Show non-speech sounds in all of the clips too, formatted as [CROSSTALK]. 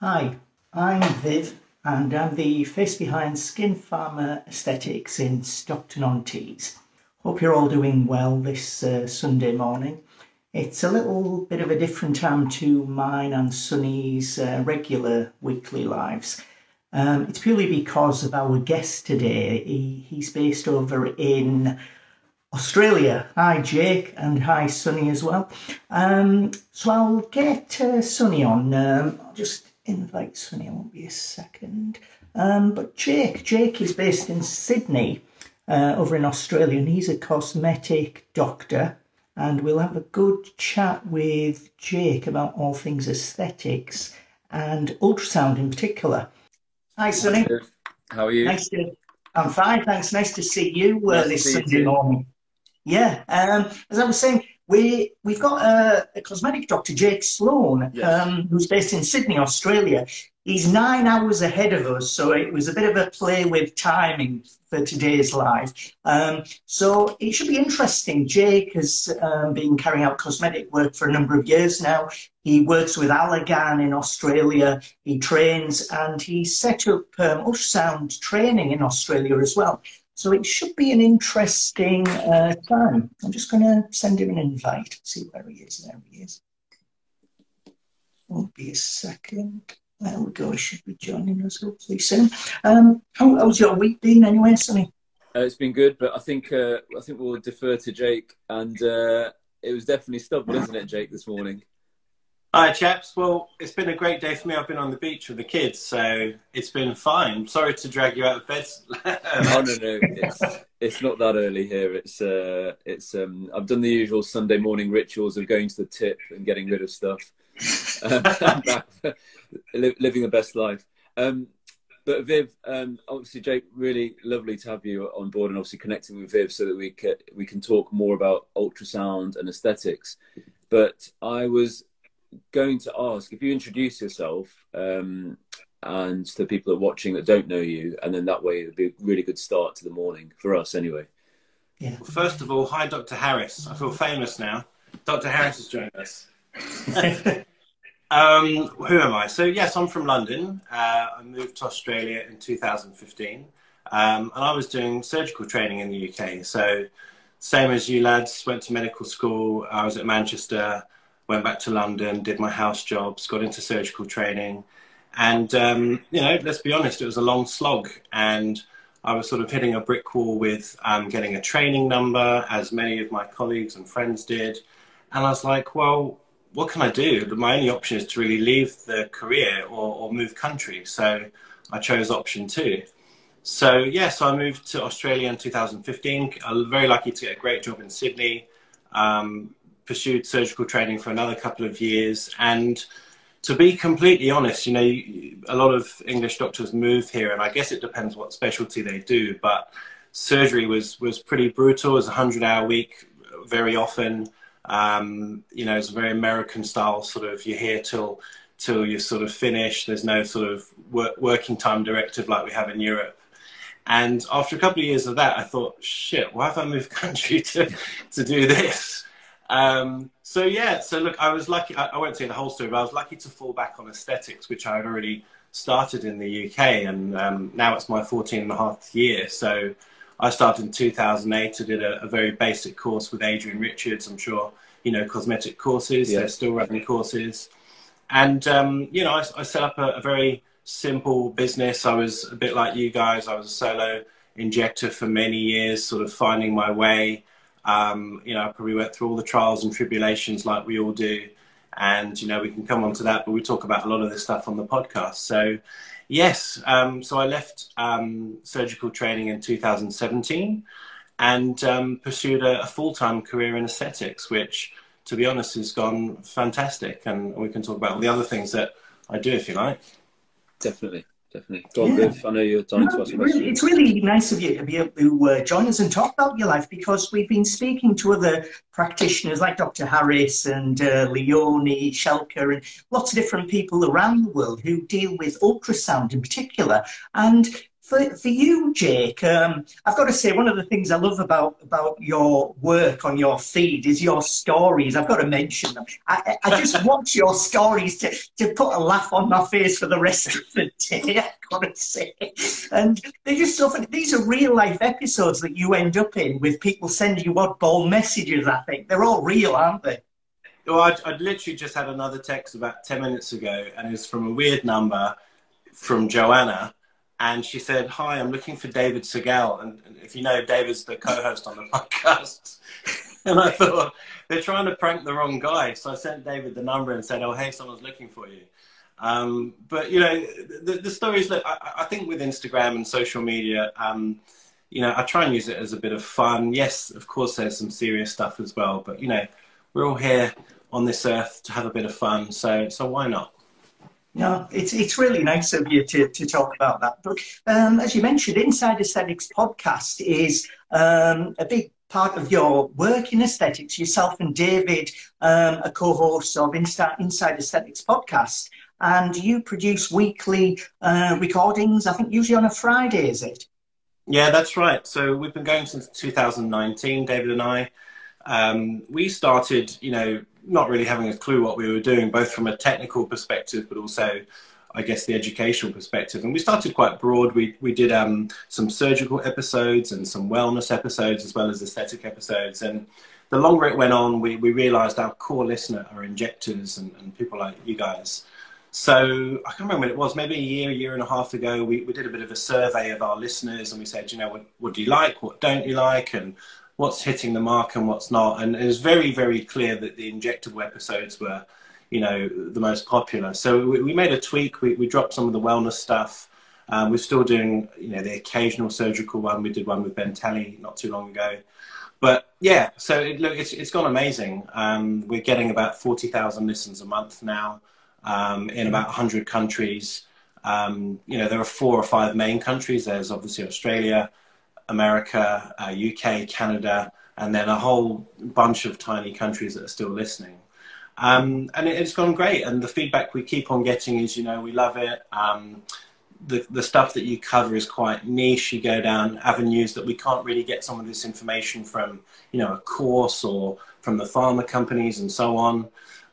Hi, I'm Viv, and I'm the face behind Skin Farmer Aesthetics in Stockton-on-Tees. Hope you're all doing well this uh, Sunday morning. It's a little bit of a different time to mine and Sunny's uh, regular weekly lives. Um, it's purely because of our guest today. He, he's based over in Australia. Hi, Jake, and hi, Sunny as well. Um, so I'll get uh, Sunny on. Um, I'll just invite Sunny. It won't be a second. Um, but Jake, Jake is based in Sydney, uh, over in Australia, and he's a cosmetic doctor. And we'll have a good chat with Jake about all things aesthetics and ultrasound in particular. Hi, Sunny. How are you? Nice to. I'm fine, thanks. Nice to see you uh, Nice this you Sunday too. morning. Yeah, um, as I was saying, we we've got a, a cosmetic doctor, Jake Sloan, Yes. um, who's based in Sydney, Australia. He's nine hours ahead of us, so it was a bit of a play with timing for today's live. Um, so it should be interesting. Jake has um, been carrying out cosmetic work for a number of years now. He works with Allergan in Australia. He trains and he set up um, ultrasound training in Australia as well. So it should be an interesting uh, time. I'm just going to send him an invite, see where he is. There he is. Won't be a second. There we go. He should be joining us hopefully soon. Um, how, how's your week been anyway, Sonny? Uh, it's been good, but I think uh, I think we'll defer to Jake. And uh, it was definitely stubborn, isn't it, Jake, this morning? Hi, chaps. Well, it's been a great day for me. I've been on the beach with the kids, so it's been fine. Sorry to drag you out of bed. [LAUGHS] Oh no, no, it's it's not that early here. It's uh, it's um, I've done the usual Sunday morning rituals of going to the tip and getting rid of stuff. [LAUGHS] Um, living the best life. Um, but Viv, um, obviously, Jake, really lovely to have you on board, and obviously connecting with Viv so that we can we can talk more about ultrasound and aesthetics. But I was going to ask if you introduce yourself um, and to the people that are watching that don't know you, and then that way it'd be a really good start to the morning for us, anyway. Yeah. Well, first of all, hi, Dr. Harris. I feel famous now. Dr. Harris has joined us. [LAUGHS] Um, who am I? So, yes, I'm from London. Uh, I moved to Australia in 2015, um, and I was doing surgical training in the UK. So, same as you lads, went to medical school. I was at Manchester, went back to London, did my house jobs, got into surgical training. And, um, you know, let's be honest, it was a long slog. And I was sort of hitting a brick wall with um, getting a training number, as many of my colleagues and friends did. And I was like, well, what can I do? My only option is to really leave the career or, or move country. So I chose option two. So, yeah, so I moved to Australia in 2015. I was very lucky to get a great job in Sydney. Um, pursued surgical training for another couple of years. And to be completely honest, you know, a lot of English doctors move here, and I guess it depends what specialty they do. But surgery was was pretty brutal. It was a hundred hour week very often. Um, you know, it's a very American style sort of. You're here till till you sort of finish. There's no sort of work, working time directive like we have in Europe. And after a couple of years of that, I thought, shit, why have I moved [LAUGHS] country to to do this? Um, so yeah, so look, I was lucky. I, I won't say the whole story, but I was lucky to fall back on aesthetics, which I had already started in the UK, and um, now it's my 14 and a half year. So I started in 2008. I did a, a very basic course with Adrian Richards. I'm sure you know cosmetic courses. Yeah. They're still running courses, and um, you know I, I set up a, a very simple business. I was a bit like you guys. I was a solo injector for many years, sort of finding my way. Um, you know, I probably went through all the trials and tribulations like we all do. And, you know, we can come on to that, but we talk about a lot of this stuff on the podcast. So, yes, um, so I left um, surgical training in 2017 and um, pursued a, a full time career in aesthetics, which, to be honest, has gone fantastic. And we can talk about all the other things that I do if you like. Definitely, definitely. Go on, Yeah. Viv. I know you're dying to No, ask it's really, questions. it's really nice of you to be able to uh, join us and talk about your life because we've been speaking to other practitioners like Dr. Harris and uh, Leonie, Schelke, and lots of different people around the world who deal with ultrasound in particular. And for, for you, Jake, um, I've got to say one of the things I love about about your work on your feed is your stories. I've got to mention them. I, I just [LAUGHS] watch your stories to, to put a laugh on my face for the rest of the day. [LAUGHS] I've got to say, and they're just so funny. These are real life episodes that you end up in with people sending you oddball messages. I think they're all real, aren't they? Well, I'd, I'd literally just had another text about ten minutes ago, and it was from a weird number from Joanna and she said, "Hi, I'm looking for David Segal." And, if you know, David's the co-host on the [LAUGHS] podcast. and I thought they're trying to prank the wrong guy, so I sent David the number and said, "Oh, hey, someone's looking for you." Um, but you know, the, the stories that I, I, think with Instagram and social media, um, you know, I try and use it as a bit of fun. Yes, of course, there's some serious stuff as well, but you know, we're all here on this earth to have a bit of fun, so so why not? No, it's it's really nice of you to, to talk about that. But um, as you mentioned, Inside Aesthetics podcast is um, a big part of your work in aesthetics. Yourself and David um, are co-hosts of Insta- Inside Aesthetics podcast, and you produce weekly uh, recordings. I think usually on a Friday, is it? Yeah, that's right. So we've been going since 2019, David and I. Um, we started, you know, not really having a clue what we were doing, both from a technical perspective, but also, I guess, the educational perspective. And we started quite broad. We we did um, some surgical episodes and some wellness episodes, as well as aesthetic episodes. And the longer it went on, we, we realized our core listener are injectors and, and people like you guys. So I can't remember when it was, maybe a year, a year and a half ago, we, we did a bit of a survey of our listeners and we said, you know, what, what do you like? What don't you like? And what's hitting the mark and what's not. And it was very, very clear that the injectable episodes were, you know, the most popular. So we, we made a tweak. We, we dropped some of the wellness stuff. Um, we're still doing, you know, the occasional surgical one. We did one with Ben Talei not too long ago. But yeah, so it, look, it's, it's gone amazing. Um, we're getting about 40,000 listens a month now um, in about 100 countries. Um, you know, there are four or five main countries. There's obviously Australia, America, uh, UK, Canada, and then a whole bunch of tiny countries that are still listening. Um, and it, has gone great. And the feedback we keep on getting is, you know, we love it. Um, the, the stuff that you cover is quite niche. You go down avenues that we can't really get some of this information from, you know, a course or from the pharma companies and so on.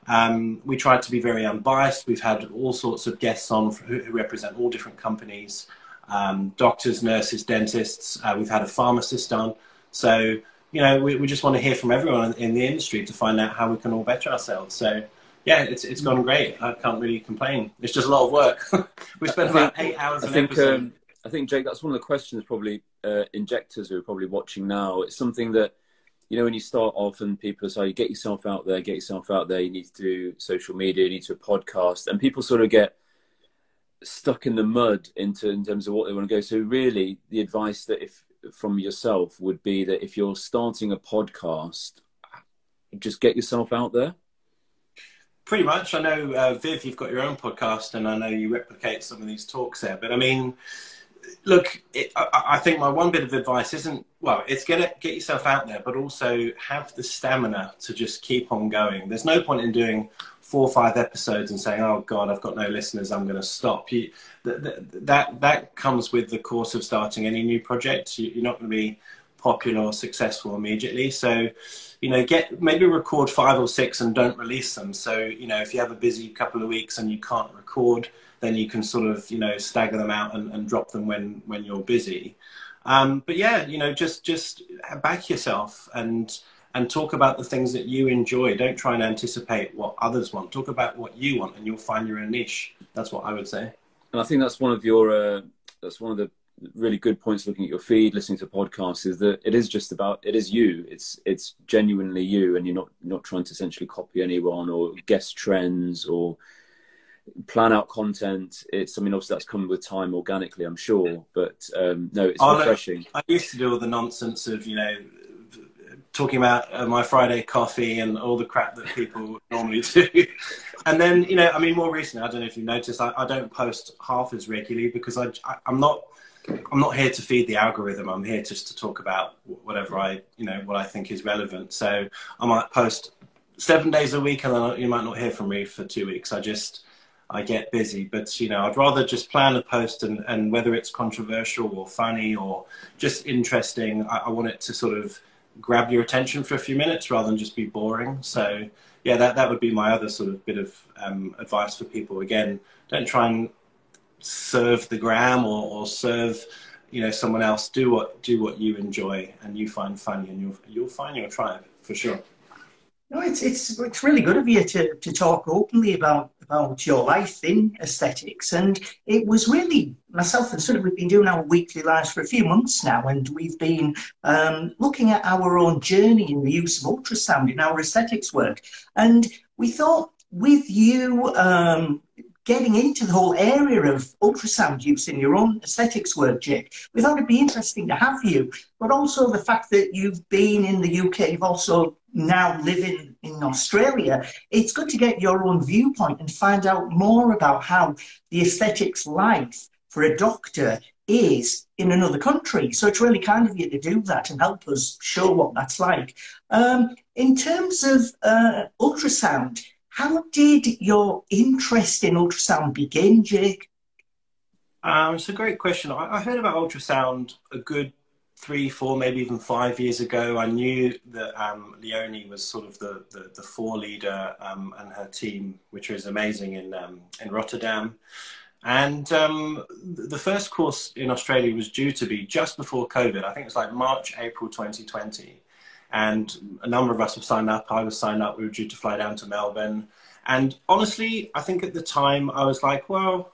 Um, we try to be very unbiased. We've had all sorts of guests on who, who represent all different companies um, doctors, nurses, dentists. Uh, we've had a pharmacist on. So, you know, we, we just want to hear from everyone in the industry to find out how we can all better ourselves. So, yeah, it's it's gone great. I can't really complain. It's just a lot of work. [LAUGHS] we spent about eight hours. I think um, I think Jake, that's one of the questions probably uh, injectors who are probably watching now. It's something that you know when you start off and people say get yourself out there, get yourself out there. You need to do social media, you need to do a podcast, and people sort of get stuck in the mud into in terms of what they want to go. So really, the advice that if from yourself would be that if you're starting a podcast, just get yourself out there. Pretty much. I know uh, Viv, you've got your own podcast, and I know you replicate some of these talks there. But I mean, look, it, I, I, think my one bit of advice isn't well, it's get get yourself out there, but also have the stamina to just keep on going. There's no point in doing four or five episodes and saying, "Oh God, I've got no listeners. I'm going to stop." You, that, that that comes with the course of starting any new project. You, you're not going to be popular or successful immediately. So, you know, get maybe record five or six and don't release them. So, you know, if you have a busy couple of weeks and you can't record, then you can sort of you know stagger them out and, and drop them when when you're busy. Um, but yeah, you know, just just back yourself and and talk about the things that you enjoy. Don't try and anticipate what others want. Talk about what you want, and you'll find your own niche. That's what I would say. And I think that's one of your uh, that's one of the really good points looking at your feed, listening to podcasts, is that it is just about it is you. It's it's genuinely you, and you're not not trying to essentially copy anyone or guess trends or plan out content. It's I mean obviously that's come with time organically, I'm sure, but um, no, it's oh, refreshing. I used to do all the nonsense of you know talking about uh, my Friday coffee and all the crap that people [LAUGHS] normally do. and then, you know, I mean, more recently, I don't know if you noticed, I, I don't post half as regularly because I, I, am not, I'm not here to feed the algorithm. I'm here just to talk about whatever I, you know, what I think is relevant. So I might post seven days a week and then you might not hear from me for two weeks. I just, I get busy. But you know, I'd rather just plan a post and, and whether it's controversial or funny or just interesting, I, I want it to sort of grab your attention for a few minutes rather than just be boring. So yeah, that that would be my other sort of bit of um, advice for people. Again, don't try and serve the gram or, or serve you know someone else. Do what do what you enjoy and you find funny, and you'll you'll find your tribe for sure. No, it's it's it's really good of you to, to talk openly about about your life in aesthetics, and it was really myself and Sonny. We've been doing our weekly lives for a few months now, and we've been um, looking at our own journey in the use of ultrasound in our aesthetics work, and we thought with you um, getting into the whole area of ultrasound use in your own aesthetics work, Jake. We thought it'd be interesting to have you, but also the fact that you've been in the UK, you've also now living in Australia. It's good to get your own viewpoint and find out more about how the aesthetics life for a doctor is in another country. So it's really kind of you to do that and help us show what that's like. Um, in terms of uh, ultrasound, how did your interest in ultrasound begin, Jake? Um, it's a great question. I, I, heard about ultrasound a good three, four, maybe even five years ago. I knew that um, Leonie was sort of the, the, the fore leader um, and her team, which was amazing in, um, in Rotterdam. And um, the first course in Australia was due to be just before COVID. I think it was like March, April 2020 and a number of us have signed up. I was signed up. We were due to fly down to Melbourne, and honestly, I think at the time I was like, well,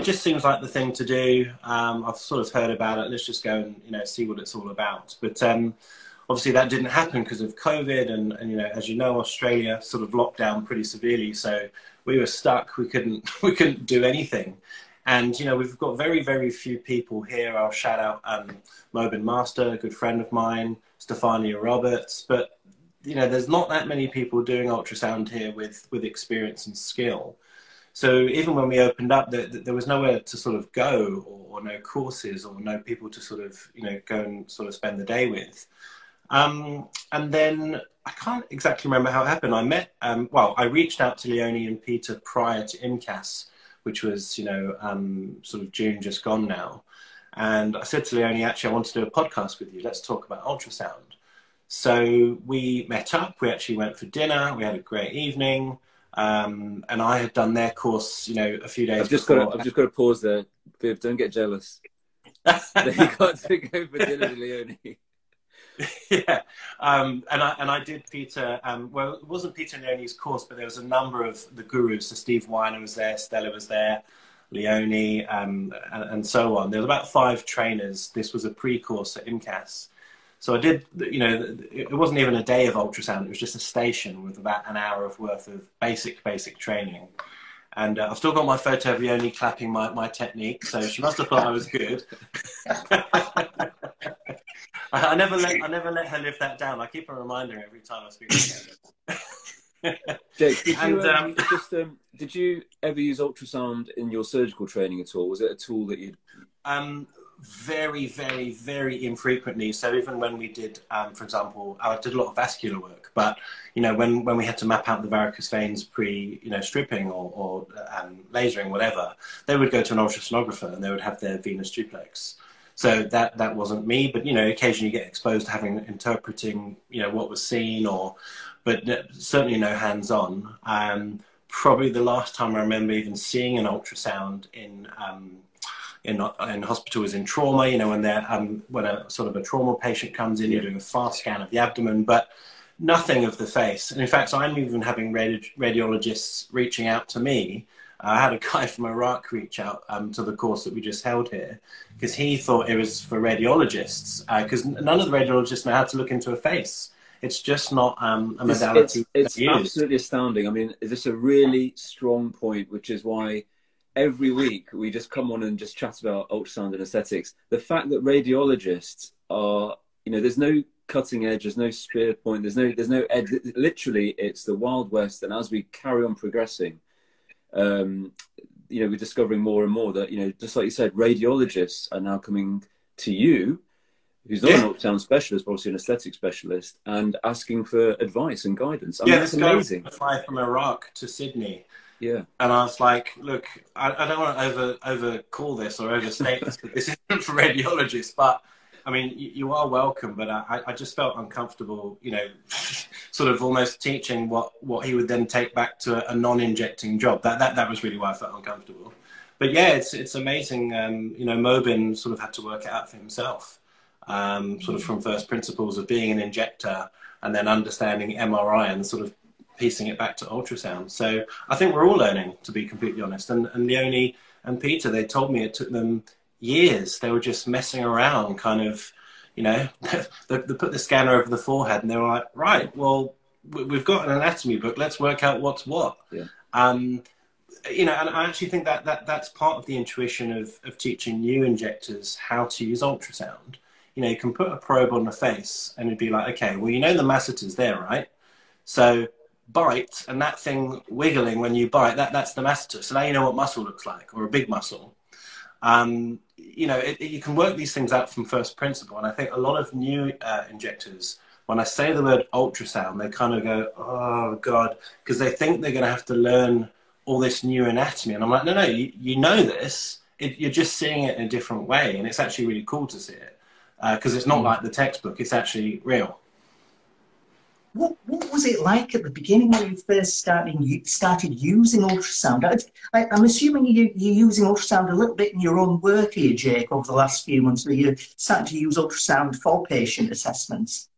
it just seems like the thing to do. Um, I've sort of heard about it. Let's just go and you know see what it's all about. But um, obviously that didn't happen because of COVID, and, and you know as you know, Australia sort of locked down pretty severely. So we were stuck. We couldn't [LAUGHS] we couldn't do anything. And you know we've got very very few people here. I'll shout out um, Mobin Master, a good friend of mine. Stefania Roberts, but you know, there's not that many people doing ultrasound here with with experience and skill. So even when we opened up, there, there was nowhere to sort of go, or, or, no courses, or no people to sort of you know go and sort of spend the day with. Um, and then I can't exactly remember how it happened. I met, um, well, I reached out to Leonie and Peter prior to IMCAS, which was you know um, sort of June just gone now. And I said to Leonie, actually, I want to do a podcast with you. Let's talk about ultrasound. So we met up. We actually went for dinner. We had a great evening. Um, and I had done their course, you know, a few days. I've just before. got. To, I've just got to pause there. Viv, don't get jealous. [LAUGHS] they got to go for dinner with Leonie. [LAUGHS] [LAUGHS] yeah, um, and I and I did Peter. Um, well, it wasn't Peter Leonie's course, but there was a number of the gurus. So Steve Weiner was there, Stella was there, Leonie, um, and, and, so on. There was about five trainers. This was a pre-course at IMCAS. So I did, you know, it wasn't even a day of ultrasound. It was just a station with about an hour of worth of basic, basic training. And uh, I've still got my photo of Leonie clapping my, my technique, so she must have thought I was good. [LAUGHS] I, I, never let I never let her live that down. I keep her reminding her every time I speak to her. [LAUGHS] Jake, did you, um, um, [LAUGHS] just, um, did you ever use ultrasound in your surgical training at all? Was it a tool that you? Um, very, very, very infrequently. So even when we did, um, for example, I did a lot of vascular work, but you know, when, when we had to map out the varicose veins pre, you know, stripping or, or um, lasering, whatever, they would go to an ultrasonographer and they would have their venous duplex. So that that wasn't me, but you know, occasionally you get exposed to having interpreting, you know, what was seen or but certainly no hands-on. Um, probably the last time I remember even seeing an ultrasound in um, in, in hospital is in trauma. You know, when they're um, when a sort of a trauma patient comes in, you're doing a fast scan of the abdomen, but nothing of the face. And in fact, I'm even having radi- radiologists reaching out to me. I had a guy [LAUGHS] from Iraq reach out um, to the course that we just held here because he thought it was for radiologists because uh, none of the radiologists know how to look into a face it's just not um, a modality. It's, it's absolutely astounding. I mean, this is a really strong point, which is why every week we just come on and just chat about ultrasound and aesthetics. The fact that radiologists are, you know, there's no cutting edge, there's no spear point, there's no, there's no edge. Literally, it's the wild west. And as we carry on progressing, um, you know, we're discovering more and more that, you know, just like you said, radiologists are now coming to you who's not yeah. an ultrasound specialist, but also an aesthetic specialist, and asking for advice and guidance. I yeah, mean, that's amazing. Fly from Iraq to Sydney, Yeah. And I was like, look, I, I don't want to over over call this or overstate this, but this isn't [LAUGHS] for radiologists. But I mean, you, you are welcome, but I, I just felt uncomfortable, you know, [LAUGHS] sort of almost teaching what, what he would then take back to a, a non-injecting job. That, that, that was really why I felt uncomfortable. But yeah, it's, it's amazing. Um, you know, Mobin sort of had to work it out for himself, um, sort of from first principles of being an injector and then understanding MRI and sort of piecing it back to ultrasound. So I think we're all learning, to be completely honest. And, and Leonie and Peter, they told me it took them years. They were just messing around, kind of, you know, [LAUGHS] they, they put the scanner over the forehead and they were like, right, well, we've got an anatomy book. Let's work out what's what. Yeah. Um, you know, and I actually think that, that that's part of the intuition of, of teaching new injectors how to use ultrasound. You know, you can put a probe on the face and it'd be like, okay, well, you know the masseter's there, right? So bite and that thing wiggling when you bite, that, that's the masseter. So now you know what muscle looks like or a big muscle. Um, you know, it, it, you can work these things out from first principle. And I think a lot of new uh, injectors, when I say the word ultrasound, they kind of go, oh, God, because they think they're going to have to learn all this new anatomy. And I'm like, no, no, you, you know this. It, you're just seeing it in a different way. And it's actually really cool to see it because uh, it's not mm. like the textbook, it's actually real. What, what was it like at the beginning when you first started started using ultrasound? I, am assuming you, you're using ultrasound a little bit in your own work here, Jake, over the last few months, where you're starting to use ultrasound for patient assessments.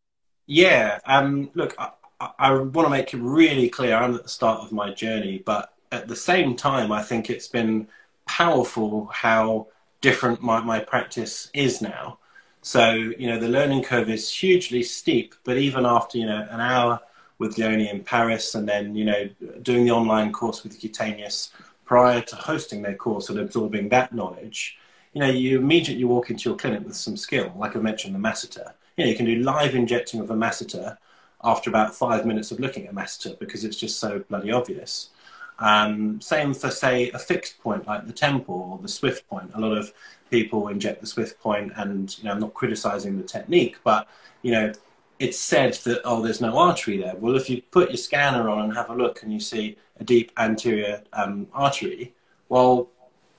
Yeah, um, look, I, I want to make it really clear I'm at the start of my journey, but at the same time, I think it's been powerful how different my, my practice is now. So, you know, the learning curve is hugely steep, but even after, you know, an hour with Leonie in Paris and then, you know, doing the online course with Cutaneous prior to hosting their course and absorbing that knowledge, you know, you immediately walk into your clinic with some skill. Like I mentioned, the masseter. You know, you can do live injecting of a masseter after about five minutes of looking at a masseter because it's just so bloody obvious. Um, same for, say, a fixed point like the temple or the swift point. A lot of people inject the swift point, and you know, I'm not criticizing the technique, but you know, it's said that oh, there's no artery there. Well, if you put your scanner on and have a look, and you see a deep anterior um, artery, well,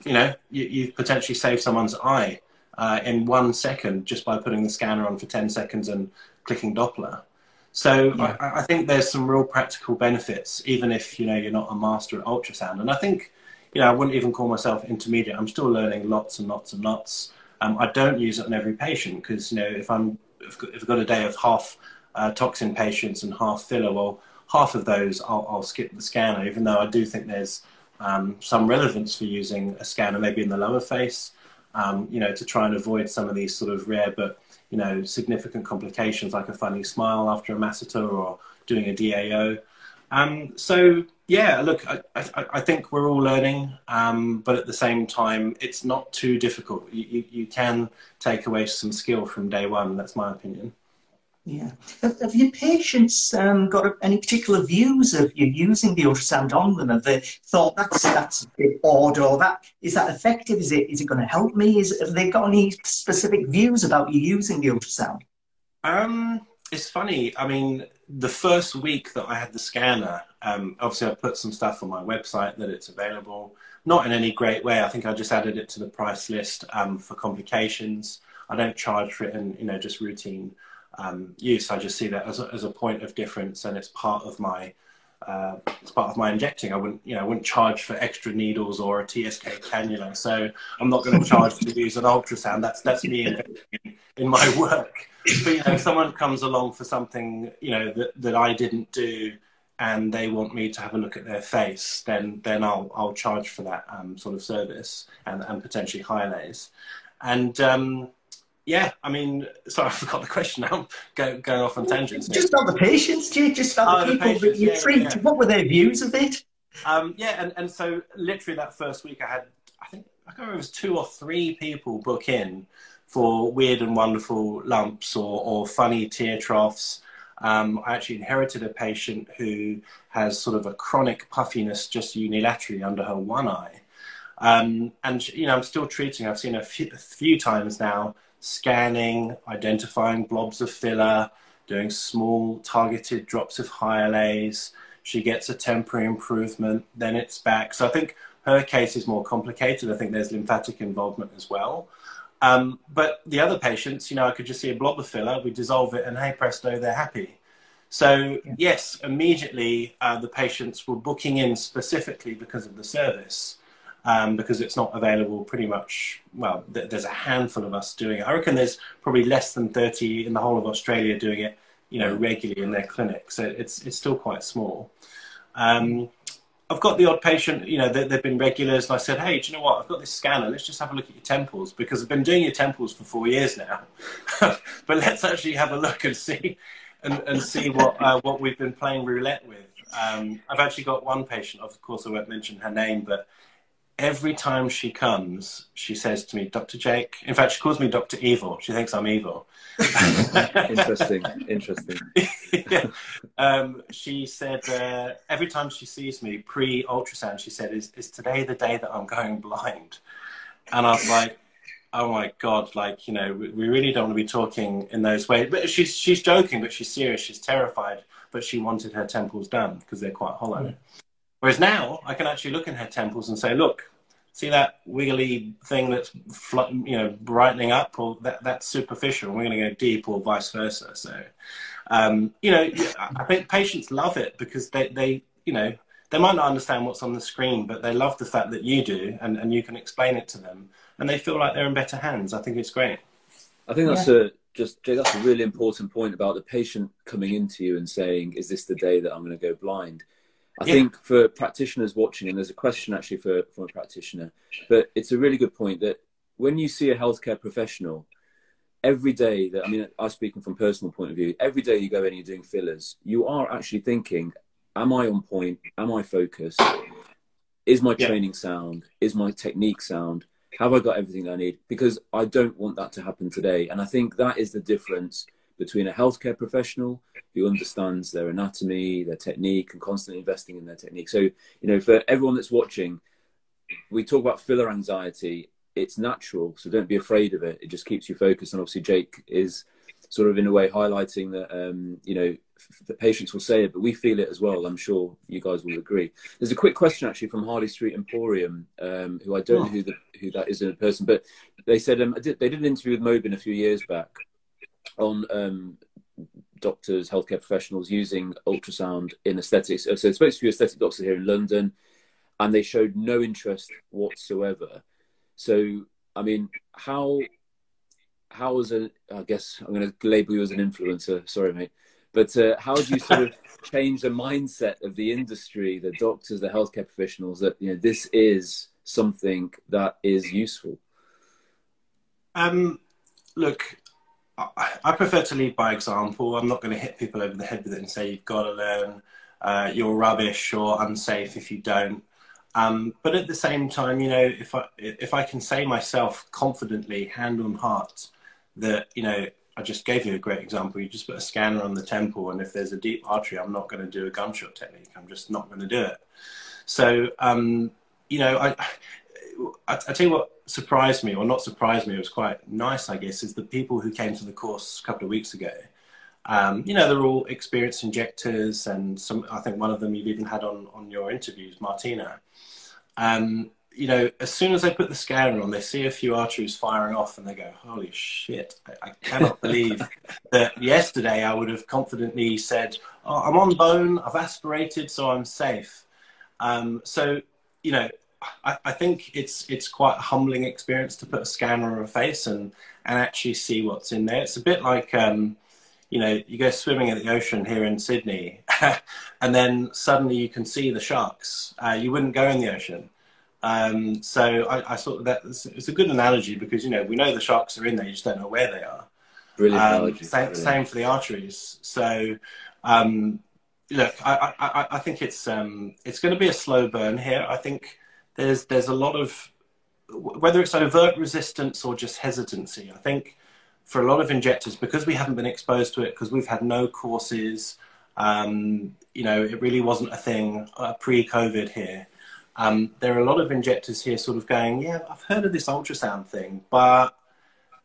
you know, you, you've potentially saved someone's eye uh, in one second just by putting the scanner on for 10 seconds and clicking Doppler. So yeah. I, I, think there's some real practical benefits, even if you know you're not a master at ultrasound. And I think, you know, I wouldn't even call myself intermediate. I'm still learning lots and lots and lots. Um, I don't use it on every patient because you know if I'm if I've got a day of half uh, toxin patients and half filler, well, half of those I'll, I'll, skip the scanner, even though I do think there's um, some relevance for using a scanner maybe in the lower face, um, you know, to try and avoid some of these sort of rare but you know, significant complications like a funny smile after a masseter or doing a DAO. Um, so yeah, look, I, I, I, think we're all learning, um, but at the same time, it's not too difficult. You, you, you, can take away some skill from day one. That's my opinion. Yeah. Have, have your patients um, got any particular views of you using the ultrasound on them? Have they thought that's that's a bit odd or that is that effective? Is it is it going to help me? Is have they got any specific views about you using the ultrasound? Um, it's funny. I mean, the first week that I had the scanner, um, obviously I put some stuff on my website that it's available. Not in any great way. I think I just added it to the price list um, for complications. I don't charge for it in you know just routine um, use. I just see that as a, as a point of difference, and it's part of my uh, it's part of my injecting. I wouldn't, you know, I wouldn't charge for extra needles or a TSK cannula. So I'm not going to charge to use an ultrasound. That's that's me in, in my work. But you know, if someone comes along for something, you know, that, that I didn't do, and they want me to have a look at their face, then then I'll I'll charge for that um, sort of service and and potentially Hyalase. And um, yeah, I mean, [LAUGHS] sorry, I forgot the question now. [LAUGHS] Go, going off on tangents. Just about the patients, Jay, just about oh, the people patients, that you yeah, treat. Yeah. What were their views of it? Um, yeah, and, and so literally that first week I had, I think, I can't remember, it was two or three people book in for weird and wonderful lumps or, or funny tear troughs. Um, I actually inherited a patient who has sort of a chronic puffiness just unilaterally under her one eye. Um, and, you know, I'm still treating, I've seen a few, a few times now scanning, identifying blobs of filler, doing small targeted drops of Hyalase, She gets a temporary improvement, then it's back. So I think her case is more complicated. I think there's lymphatic involvement as well. Um, but the other patients, you know, I could just see a blob of filler, we dissolve it, and hey presto, they're happy. So yeah. yes, immediately uh, the patients were booking in specifically because of the service, um, because it's not available pretty much. Well, th- there's a handful of us doing it. I reckon there's probably less than 30 in the whole of Australia doing it, you know, regularly in their clinic. So it's it's still quite small. Um, I've got the odd patient, you know, they, have been regulars, and I said, hey, do you know what? I've got this scanner. Let's just have a look at your temples because I've been doing your temples for four years now. [LAUGHS] but let's actually have a look and see and, and see what uh, what we've been playing roulette with. Um, I've actually got one patient. Of course, I won't mention her name, but every time she comes, she says to me, Dr. Jake. In fact, she calls me Dr. Evil. She thinks I'm evil. [LAUGHS] interesting. Interesting. [LAUGHS] yeah. Um, she said uh, every time she sees me pre ultrasound, she said, is, is today the day that I'm going blind? And I was like, oh my god, like you know, we, we really don't want to be talking in those ways. But she's she's joking, but she's serious. She's terrified, but she wanted her temples done because they're quite hollow. Mm. Whereas now, I can actually look in her temples and say, look, see that wiggly thing that's you know brightening up, or that that's superficial. We're going to go deep, or vice versa. So, um, you know, I think patients love it because they they you know they might not understand what's on the screen, but they love the fact that you do and, and you can explain it to them and they feel like they're in better hands. I think it's great. I think that's yeah. a just Jay, that's a really important point about the patient coming into you and saying, "Is this the day that I'm going to go blind?" I yeah. think for practitioners watching, and there's a question actually for from a practitioner, but it's a really good point that when you see a healthcare professional, every day that I mean, I'm speaking from personal point of view, every day you go in and you're doing fillers, you are actually thinking, "Am I on point? Am I focused? Is my yeah. training sound? Is my technique sound?" have I got everything I need? Because I don't want that to happen today. And I think that is the difference between a healthcare professional who understands their anatomy, their technique, and constantly investing in their technique. So, you know, for everyone that's watching, we talk about filler anxiety. It's natural, so don't be afraid of it. It just keeps you focused. And obviously, Jake is sort of in a way highlighting that um, you know the patients will say it, but we feel it as well. I'm sure you guys will agree. There's a quick question actually from Harley Street Emporium, um, who I don't oh. know who the, who that is in a person, but they said um, did, they did an interview with Mobin a few years back on um, doctors, healthcare professionals using ultrasound in aesthetics. So it's supposed to be aesthetic doctors here in London, and they showed no interest whatsoever. So I mean, how how as a I guess I'm going to label you as an influencer. Sorry, mate. But uh, how do you sort of [LAUGHS] change the mindset of the industry, the doctors, the healthcare professionals that you know this is something that is useful? Um, look, I, prefer to lead by example. I'm not going to hit people over the head with it and say you've got to learn. Uh, you're rubbish or unsafe if you don't. Um, but at the same time, you know, if I if I can say myself confidently, hand on heart, that you know I just gave you a great example. You just put a scanner on the temple, and if there's a deep artery, I'm not going to do a gunshot technique. I'm just not going to do it. So, um, you know, I, I, I, tell you what surprised me, or not surprised me, it was quite nice, I guess, is the people who came to the course a couple of weeks ago. Um, you know, they're all experienced injectors, and some. I think one of them you've even had on on your interviews, Martina. Um, you know, as soon as they put the scanner on, they see a few arteries firing off and they go, holy shit, I, I cannot believe [LAUGHS] that yesterday I would have confidently said, oh, I'm on bone, I've aspirated, so I'm safe. Um, so, you know, I, I, think it's it's quite a humbling experience to put a scanner on a face and, and actually see what's in there. It's a bit like, um, you know, you go swimming in the ocean here in Sydney [LAUGHS] and then suddenly you can see the sharks. Uh, you wouldn't go in the ocean um, so I, I thought that it's a good analogy because you know we know the sharks are in there, you just don't know where they are. Brilliant um, analogy. Same, same, for the arteries. So um, look, I, I, I, think it's um, it's going to be a slow burn here. I think there's there's a lot of whether it's overt resistance or just hesitancy. I think for a lot of injectors because we haven't been exposed to it because we've had no courses. Um, you know, it really wasn't a thing uh, pre-COVID here. Um, there are a lot of injectors here sort of going, yeah, I've heard of this ultrasound thing, but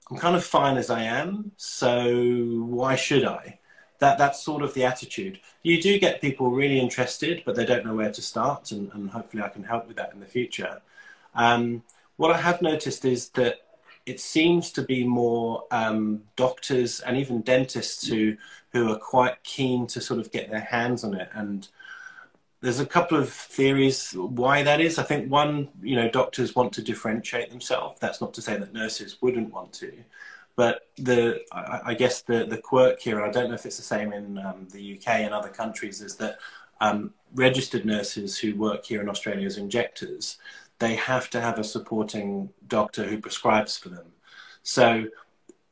I'm kind of fine as I am, so why should I? That that's sort of the attitude. You do get people really interested, but they don't know where to start, and, and hopefully I can help with that in the future. Um, what I have noticed is that it seems to be more um, doctors and even dentists who who are quite keen to sort of get their hands on it and there's a couple of theories why that is. I think one, you know, doctors want to differentiate themselves. That's not to say that nurses wouldn't want to, but the I, guess the the quirk here, and I don't know if it's the same in um, the UK and other countries, is that um, registered nurses who work here in Australia as injectors, they have to have a supporting doctor who prescribes for them. So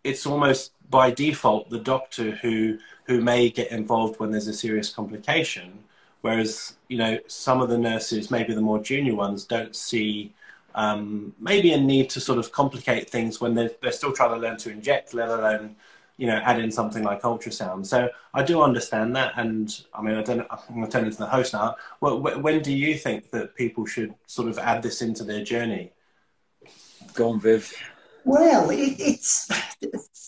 it's almost by default the doctor who who may get involved when there's a serious complication Whereas, you know, some of the nurses, maybe the more junior ones, don't see um, maybe a need to sort of complicate things when they're, they're still trying to learn to inject, let alone, you know, add in something like ultrasound. So I do understand that. And I mean, I don't, I'm going to turn into the host now. Well, when do you think that people should sort of add this into their journey? Go on, Viv. Well, it, it's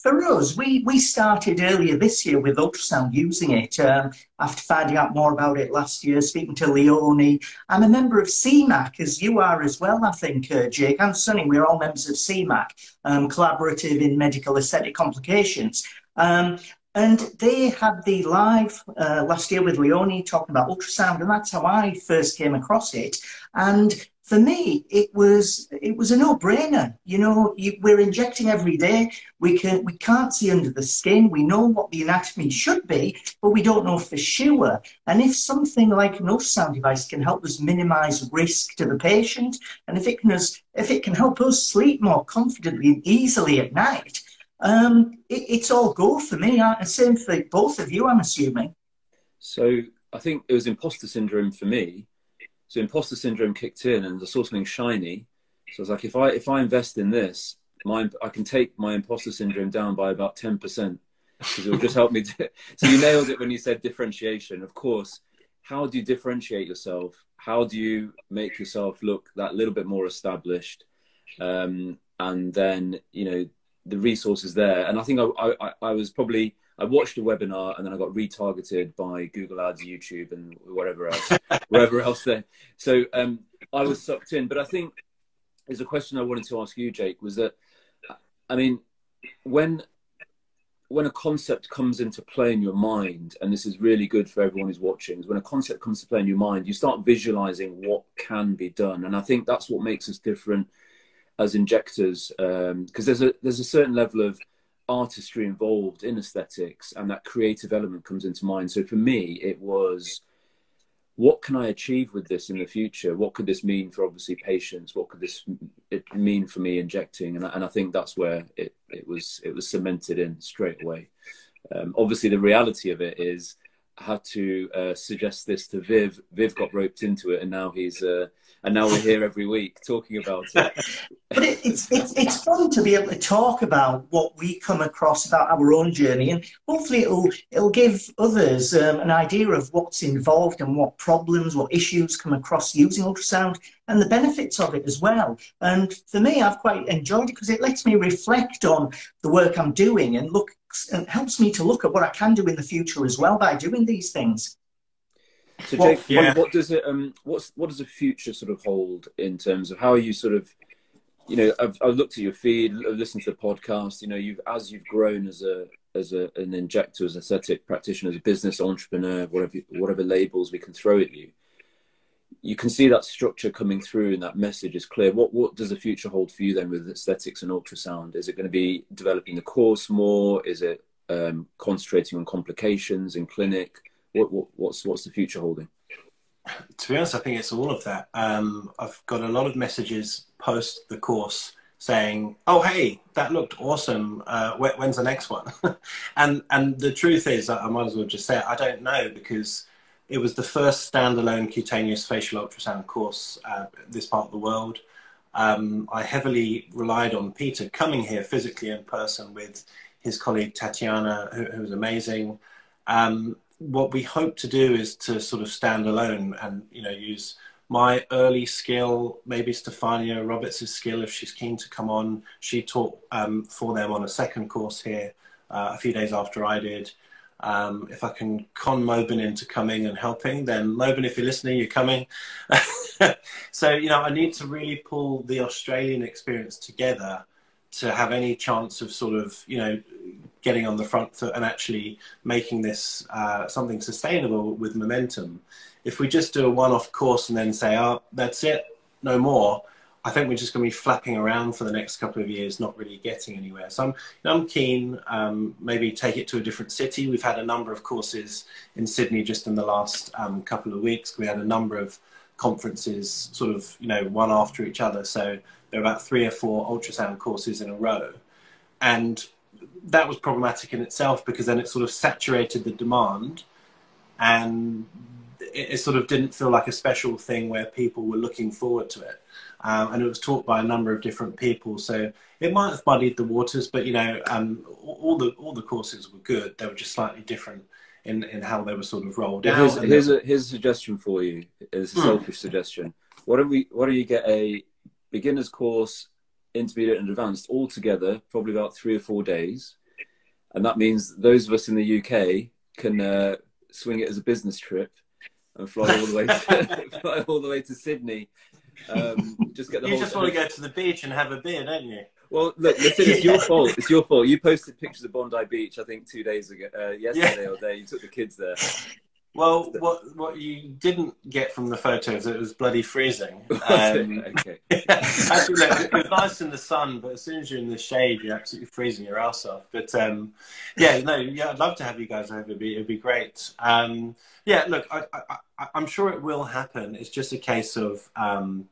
for us. We we started earlier this year with ultrasound, using it um, after finding out more about it last year. Speaking to Leonie, I'm a member of CMAC, as you are as well. I think uh, Jake and Sonny, we're all members of CMAC, um, Collaborative in Medical Aesthetic Complications. Um, and they had the live uh, last year with Leonie talking about ultrasound, and that's how I first came across it. And for me, it was it was a no-brainer. You know, you, we're injecting every day. We can we can't see under the skin. We know what the anatomy should be, but we don't know for sure. And if something like an ultrasound device can help us minimise risk to the patient, and if it can us, if it can help us sleep more confidently and easily at night, um, it, it's all go for me. I, same for both of you, I'm assuming. So I think it was imposter syndrome for me so imposter syndrome kicked in, and I saw something shiny. So I was like, if I if I invest in this, my I can take my imposter syndrome down by about ten percent because it will just help me. To, [LAUGHS] so you nailed it when you said differentiation. Of course, how do you differentiate yourself? How do you make yourself look that little bit more established? Um, and then you know the resources there. And I think I, I, I was probably I watched a webinar and then I got retargeted by Google Ads, YouTube, and whatever else, [LAUGHS] wherever else there. So um, I was sucked in. But I think there's a question I wanted to ask you, Jake. Was that I mean, when when a concept comes into play in your mind, and this is really good for everyone who's watching, is when a concept comes to play in your mind, you start visualizing what can be done, and I think that's what makes us different as injectors, because um, there's a there's a certain level of artistry involved in aesthetics and that creative element comes into mind. So for me, it was what can I achieve with this in the future? What could this mean for obviously patients? What could this mean for me injecting? And, and I think that's where it, it was it was cemented in straight away. Um, obviously, the reality of it is I had to uh, suggest this to Viv. Viv got roped into it, and now he's uh, and now we're here every week talking about it. [LAUGHS] but it, it's, it's it's fun to be able to talk about what we come across about our own journey, and hopefully it'll it'll give others um, an idea of what's involved and what problems, what issues come across using ultrasound, and the benefits of it as well. And for me, I've quite enjoyed it because it lets me reflect on the work I'm doing and look helps me to look at what I can do in the future as well by doing these things. So, Jake, well, yeah. what, what, does it? Um, what's what does the future sort of hold in terms of how are you sort of, you know, I've, I've looked at your feed, I've listened to the podcast. You know, you've as you've grown as a as a, an injector, as an aesthetic practitioner, as a business entrepreneur, whatever whatever labels we can throw at you, you can see that structure coming through and that message is clear. What what does the future hold for you then with aesthetics and ultrasound? Is it going to be developing the course more? Is it um, concentrating on complications in clinic? What, what, what's what's the future holding? To be honest, I think it's all of that. Um, I've got a lot of messages post the course saying, "Oh, hey, that looked awesome. Uh, when's the next one?" [LAUGHS] and and the truth is, I might as well just say it, I don't know because it was the first standalone cutaneous facial ultrasound course uh, this part of the world. Um, I heavily relied on Peter coming here physically in person with his colleague Tatiana, who, who was amazing. Um, what we hope to do is to sort of stand alone and you know use my early skill, maybe Stefania Roberts' skill if she's keen to come on. She taught um, for them on a second course here uh, a few days after I did. Um, if I can con Mobin into coming and helping, then Mobin, if you're listening, you're coming. [LAUGHS] so, you know, I need to really pull the Australian experience together to have any chance of sort of, you know, getting on the front foot and actually making this uh, something sustainable with momentum. If we just do a one-off course and then say, "Oh, that's it, no more," I think we're just going to be flapping around for the next couple of years, not really getting anywhere. So I'm, you know, I'm keen, um, maybe take it to a different city. We've had a number of courses in Sydney just in the last um, couple of weeks. We had a number of conferences, sort of, you know, one after each other. So there are about three or four ultrasound courses in a row, and that was problematic in itself because then it sort of saturated the demand and it, it, sort of didn't feel like a special thing where people were looking forward to it. Um, and it was taught by a number of different people, so it might have muddied the waters. But you know, um, all the all the courses were good. They were just slightly different in, in how they were sort of rolled well, out. Here's, here's a here's a suggestion for you. It's a hmm. selfish suggestion. Why don't we why don't you get a beginner's course intermediate and advanced all together, probably about three or four days. And that means those of us in the UK can uh, swing it as a business trip and fly all the way to, [LAUGHS] [LAUGHS] fly all the way to Sydney. Um, just get the you just want to go to the beach and have a beer, don't you? Well, look, listen, it's your [LAUGHS] fault. It's your fault. You posted pictures of Bondi Beach, I think, two days ago, uh, yesterday yeah. or day. You took the kids there. Well, what what you didn't get from the photos, it was bloody freezing. [LAUGHS] Um, okay. [LAUGHS] actually, it was nice in the sun, but as soon as you're in the shade, you're absolutely freezing your ass off. But um, yeah, no, yeah, I'd love to have you guys over. It'd be, it'd be great. Um, yeah, look, I, I, am sure it will happen. It's just a case of um,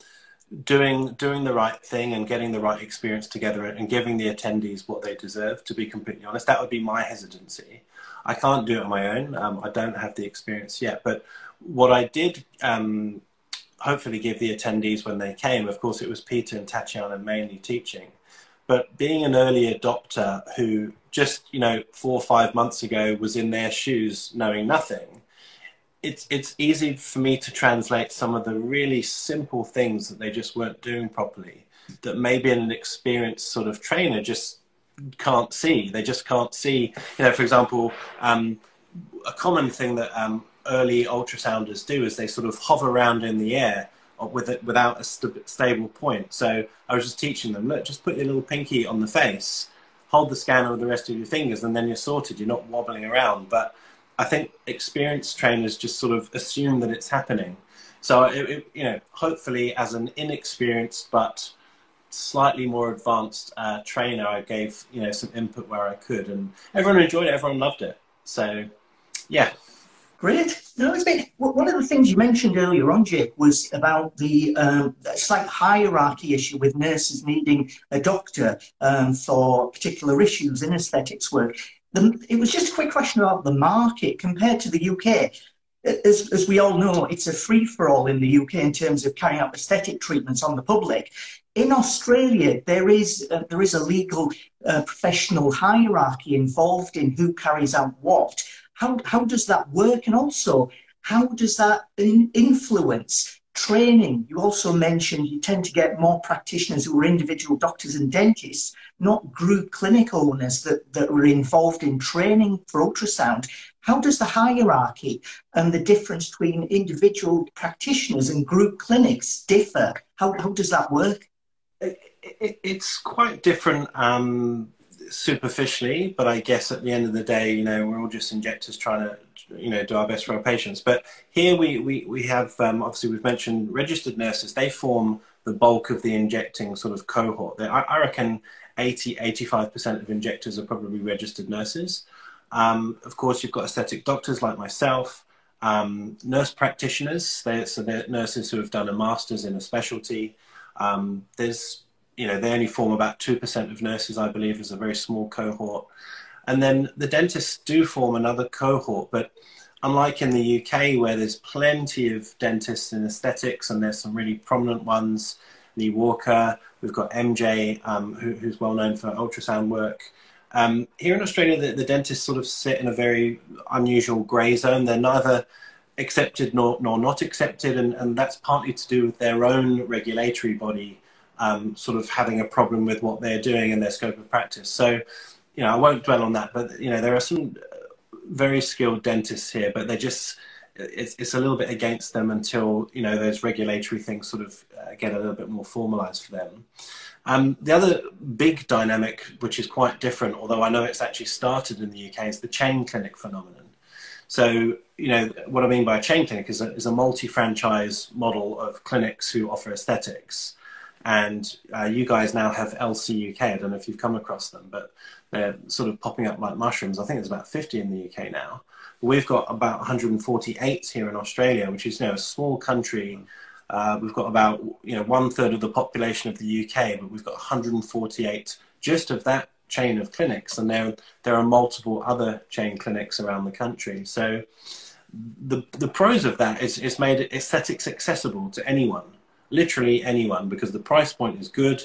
doing doing the right thing and getting the right experience together and giving the attendees what they deserve. To be completely honest, that would be my hesitancy. I can't do it on my own. Um, I don't have the experience yet. But what I did um, hopefully give the attendees when they came, of course, it was Peter and Tatiana mainly teaching. But being an early adopter who just, you know, four or five months ago was in their shoes knowing nothing, it's, it's easy for me to translate some of the really simple things that they just weren't doing properly that maybe an experienced sort of trainer just can't see. They just can't see. You know, for example, um, a common thing that um, early ultrasounders do is they sort of hover around in the air with it without a st- stable point. So I was just teaching them, look, just put your little pinky on the face, hold the scanner with the rest of your fingers, and then you're sorted. You're not wobbling around. But I think experienced trainers just sort of assume that it's happening. So it, it, you know, hopefully, as an inexperienced but slightly more advanced uh, trainer, I gave you know some input where I could, and everyone enjoyed it. Everyone loved it. So, yeah. Great. No, it's been one of the things you mentioned earlier on, Jake, was about the um, slight hierarchy issue with nurses needing a doctor um, for particular issues in aesthetics work. The, it was just a quick question about the market compared to the UK. As, as we all know, it's a free for all in the UK in terms of carrying out aesthetic treatments on the public in Australia, there is uh, there is a legal uh, professional hierarchy involved in who carries out what. How how does that work, and also how does that in influence training? You also mentioned you tend to get more practitioners who are individual doctors and dentists, not group clinic owners that, that are involved in training for ultrasound. How does the hierarchy and the difference between individual practitioners and group clinics differ? How, how does that work? It, it, it's quite different um, superficially, but I guess at the end of the day, you know, we're all just injectors trying to, you know, do our best for our patients. But here we, we, we have, um, obviously, we've mentioned registered nurses. They form the bulk of the injecting sort of cohort. I, I reckon 80, 85% of injectors are probably registered nurses. Um, of course, you've got aesthetic doctors like myself, um, nurse practitioners, they, so they're nurses who have done a master's in a specialty. Um, there's, you know, they only form about 2% of nurses, I believe, is a very small cohort. And then the dentists do form another cohort, but unlike in the UK where there's plenty of dentists in aesthetics and there's some really prominent ones, Lee Walker, we've got MJ, um, who, who's well known for ultrasound work. Um, here in Australia, the, the, dentists sort of sit in a very unusual grey zone. They're neither accepted nor, nor not accepted, and, and that's partly to do with their own regulatory body um, sort of having a problem with what they're doing in their scope of practice. So, you know, I won't dwell on that, but you know, there are some very skilled dentists here, but they're just it's, it's a little bit against them until you know those regulatory things sort of uh, get a little bit more formalized for them. Um, the other big dynamic, which is quite different, although I know it's actually started in the UK, is the chain clinic phenomenon. So, you know, what I mean by a chain clinic is a, is a multi-franchise model of clinics who offer aesthetics. And uh, you guys now have LC UK. I don't know if you've come across them, but they're sort of popping up like mushrooms. I think there's about 50 in the UK now. We've got about 148 here in Australia, which is you know a small country. Uh, we've got about you know one third of the population of the UK, but we've got 148 just of that chain of clinics, and there there are multiple other chain clinics around the country. So the the pros of that is it's made aesthetics accessible to anyone, literally anyone, because the price point is good.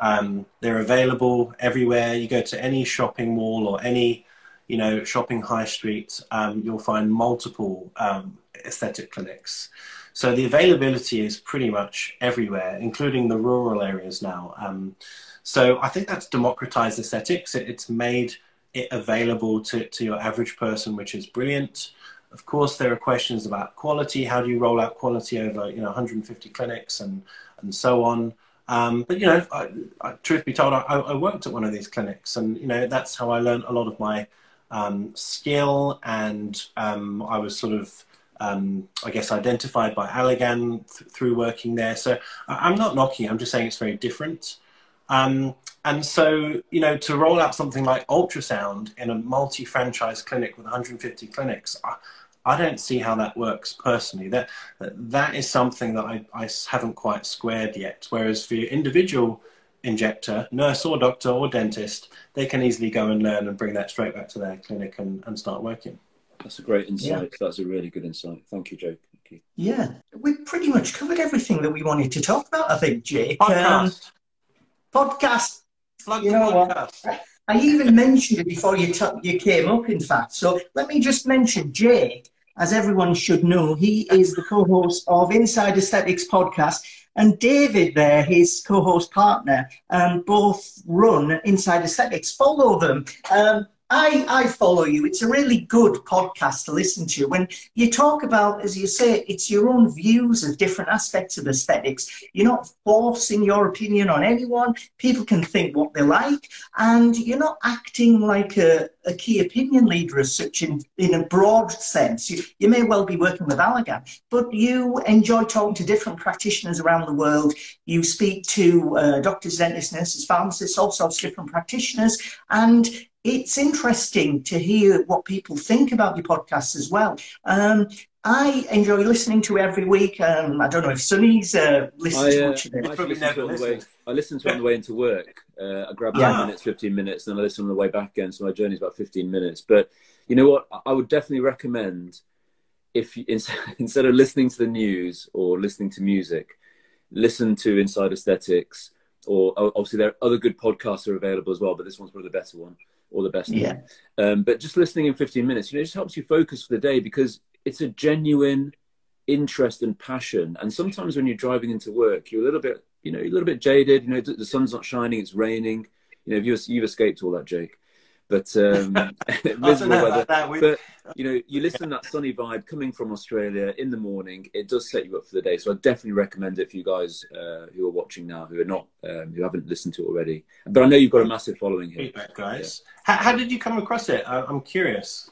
Um, they're available everywhere. You go to any shopping mall or any you know, shopping high street, um, you'll find multiple um, aesthetic clinics. So the availability is pretty much everywhere, including the rural areas now. Um, so I think that's democratized aesthetics. It, it's made it available to, to your average person, which is brilliant. Of course, there are questions about quality. How do you roll out quality over, you know, 150 clinics and, and so on? Um, but you know, I, I, truth be told, I, I, worked at one of these clinics, and you know that's how I learned a lot of my um, skill, and um, I was sort of, um, I guess, identified by Allergan th- through working there. So I'm not knocking; I'm just saying it's very different. Um, and so, you know, to roll out something like ultrasound in a multi-franchise clinic with 150 clinics, I, I don't see how that works personally. That that is something that I, I haven't quite squared yet. Whereas for your individual injector, nurse or doctor or dentist, they can easily go and learn and bring that straight back to their clinic and, and start working. That's a great insight. Yeah. That's a really good insight. Thank you, Jake. Thank you. Yeah, we've pretty much covered everything that we wanted to talk about, I think, Jake. Podcast. Um, podcast. Plug you know podcast. what? I even mentioned it before you, t- you came up, in fact. So let me just mention Jake, as everyone should know, he is the co host of Inside Aesthetics podcast and David, there, his co host partner, um, both run Inside Aesthetics. Follow them. Um, I, I follow you. It's a really good podcast to listen to. When you talk about, as you say, it's your own views of different aspects of aesthetics. You're not forcing your opinion on anyone. People can think what they like, and you're not acting like a, a key opinion leader as such in, in a broad sense. You, you may well be working with Allergan, but you enjoy talking to different practitioners around the world. You speak to uh, doctors, dentists, nurses, pharmacists, all sorts of different practitioners, and it's interesting to hear what people think about your podcast as well. Um, I enjoy listening to it every week. Um, I don't know if Sunny's uh, listened to uh, much of it. I, listen to it way, I listen to it on the way into work. Uh, I grab yeah. 10 minutes, 15 minutes, then I listen on the way back again. So my journey is about 15 minutes. But you know what? I would definitely recommend if you, [LAUGHS] instead of listening to the news or listening to music, listen to Inside Aesthetics. Or obviously, there are other good podcasts are available as well, but this one's probably the better one or the best yeah. Um, but just listening in 15 minutes, you know, it just helps you focus for the day because it's a genuine interest and passion. And sometimes when you're driving into work, you're a little bit, you know, a little bit jaded. You know, the sun's not shining, it's raining. You know, you've, you've escaped all that, Jake but um, [LAUGHS] [LAUGHS] miserable weather. But you know, you listen to that sunny vibe coming from Australia in the morning. It does set you up for the day. So I definitely recommend it for you guys uh, who are watching now, who are not, um, who haven't listened to it already. But I know you've got a massive following here, Feedback, guys. Yeah. How, how, did you come across it? I, I'm curious.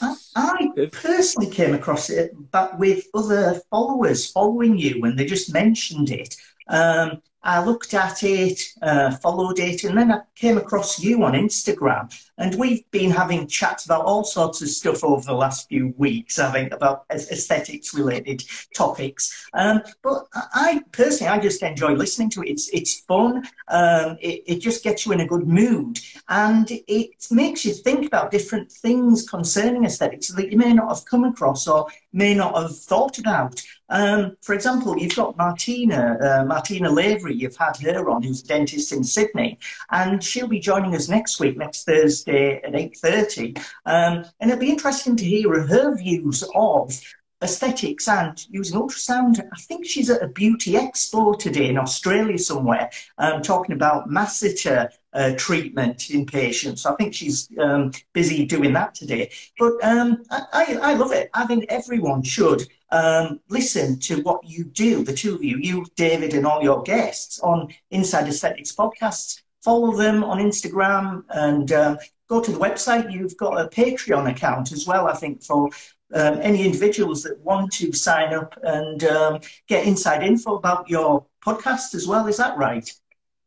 I, I personally came across it, but with other followers following you when they just mentioned it. Um, I looked at it, uh, followed it, and then I came across you on Instagram. And we've been having chats about all sorts of stuff over the last few weeks, I think, about aesthetics related topics. Um, but I personally, I just enjoy listening to it. It's, it's fun. Um, it, it just gets you in a good mood. And it makes you think about different things concerning aesthetics that you may not have come across or may not have thought about. Um, for example, you've got Martina, uh, Martina Lavery, you've had her on, who's a dentist in Sydney, and she'll be joining us next week, next Thursday at 8.30. Um, and it'll be interesting to hear her views of aesthetics and using ultrasound. I think she's at a beauty expo today in Australia somewhere, um, talking about masseter, uh, treatment in patients. I think she's um, busy doing that today. But um, I, I, love it. I think everyone should um, listen to what you do, the two of you, you, David, and all your guests on Inside Aesthetics podcasts. Follow them on Instagram and um, go to the website. You've got a Patreon account as well, I think, for um, any individuals that want to sign up and um, get inside info about your podcast as well. Is that right?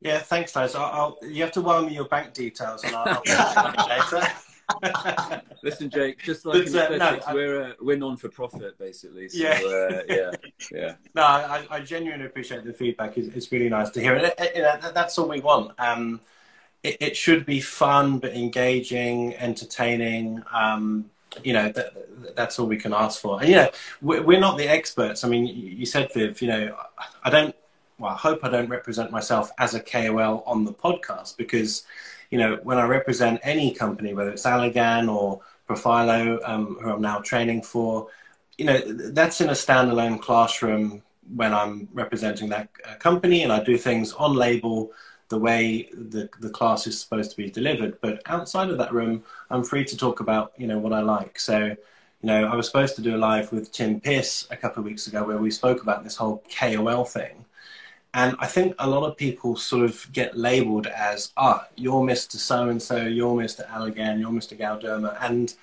Yeah, thanks, Les. I'll, I'll, you have to wire me your bank details and I'll, [LAUGHS] I'll later. [LAUGHS] Listen, Jake, just like but, uh, no, we're uh, we're non for profit basically. So, yeah, uh, yeah, yeah. [LAUGHS] No, I, I, genuinely appreciate the feedback. It's, it's really nice to hear it. it, it that's all we want. Um, it, it, should be fun but engaging, entertaining. Um, you know, that, that's all we can ask for. And you know, we're, we're not the experts. I mean, you said, Viv, you know, I don't. Well, I hope I don't represent myself as a KOL on the podcast because you know, when I represent any company, whether it's Allergan or Profhilo, um, who I'm now training for, you know, that's in a standalone classroom when I'm representing that uh, company and I do things on label the way the, the class is supposed to be delivered. But outside of that room, I'm free to talk about, you know, what I like. So, you know, I was supposed to do a live with Tim Pierce a couple of weeks ago where we spoke about this whole KOL thing. And I think a lot of people sort of get labeled as, ah, you're Mr. So and so, you're Mr. Allergan, you're Mr. Galderma. And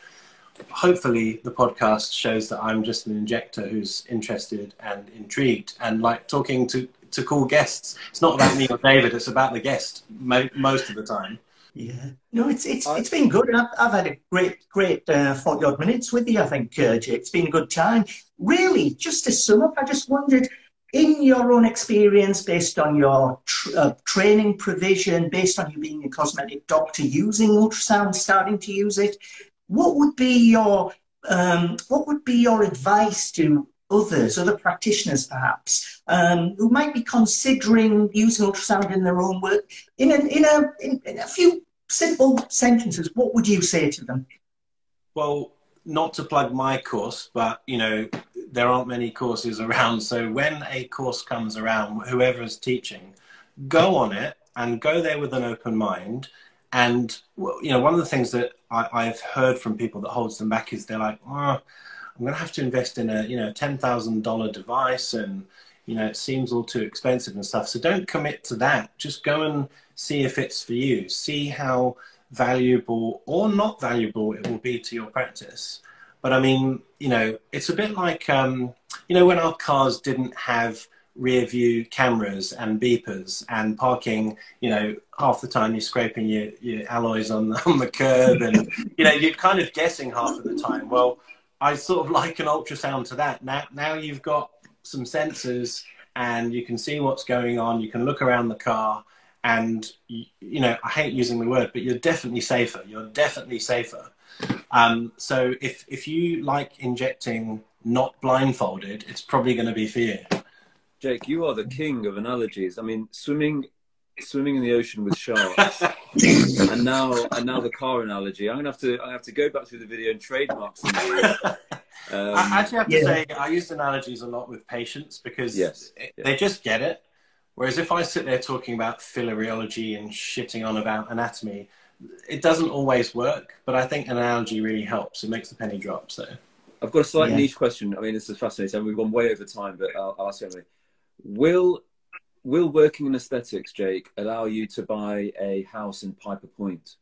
hopefully the podcast shows that I'm just an injector who's interested and intrigued and like talking to, to cool guests. It's not about me or David, it's about the guest mo- most of the time. Yeah, no, it's it's it's been good. I've, I've had a great great uh, forty odd minutes with you. I think, uh. It's been a good time. Really, just to sum up, I just wondered in your own experience, based on your tr- uh, training provision, based on you being a cosmetic doctor using ultrasound, starting to use it, what would be your um, what would be your advice to others, other practitioners perhaps, um, who might be considering using ultrasound in their own work? In a, in a in, in a few simple sentences, what would you say to them? Well, not to plug my course, but you know, there aren't many courses [LAUGHS] around. So when a course comes around, whoever is teaching, go on it and go there with an open mind. And you know, one of the things that I, have heard from people that holds them back is they're like, oh, I'm going to have to invest in a you know ten thousand dollar device, and you know it seems all too expensive and stuff. So don't commit to that. Just go and see if it's for you. See how valuable or not valuable it will be to your practice. But I mean, you know, it's a bit like, um, you know, when our cars didn't have rear view cameras and beepers and parking, you know, half the time you're scraping your, your alloys on, [LAUGHS] on the curb and, you know, you're kind of guessing half of the time. Well, I sort of like an ultrasound to that. Now, now you've got some sensors and you can see what's going on. You can look around the car and, you know, I hate using the word, but you're definitely safer. You're definitely safer um, so if if you like injecting not blindfolded, it's probably going to be for you. Jake, you are the king of analogies. I mean, swimming swimming in the ocean with sharks, [LAUGHS] and now and now the car analogy. I'm gonna have to I have to go back through the video and trademark some. Um, [LAUGHS] I actually have to yeah. say I use analogies a lot with patients because yes, it, yeah. they just get it. Whereas if I sit there talking about filariology and shitting on about anatomy, it doesn't always work, but I think an analogy really helps. It makes the penny drop. So I've got a slight yeah. niche question. I mean, this is fascinating. We've gone way over time, but I'll, I'll ask you anyway. Will will working in aesthetics, Jake, allow you to buy a house in Piper Point?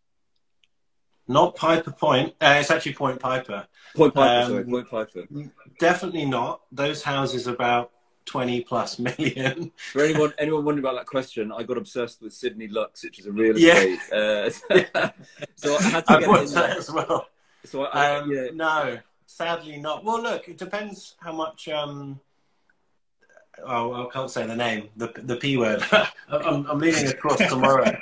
Not Piper Point. Uh, it's actually Point Piper. Point Piper. Um, sorry, Point Piper. Definitely not. Those houses about 20 plus [LAUGHS] million. For anyone anyone wondering about that question, I got obsessed with Sydney Lux, which is a real estate. Yeah. Uh, [LAUGHS] so I had to I get in that as well. So I, um, yeah. No, sadly not. Well, look, it depends how much. Um, oh, I can't say the name, the the p word. [LAUGHS] I'm, I'm leaving across tomorrow.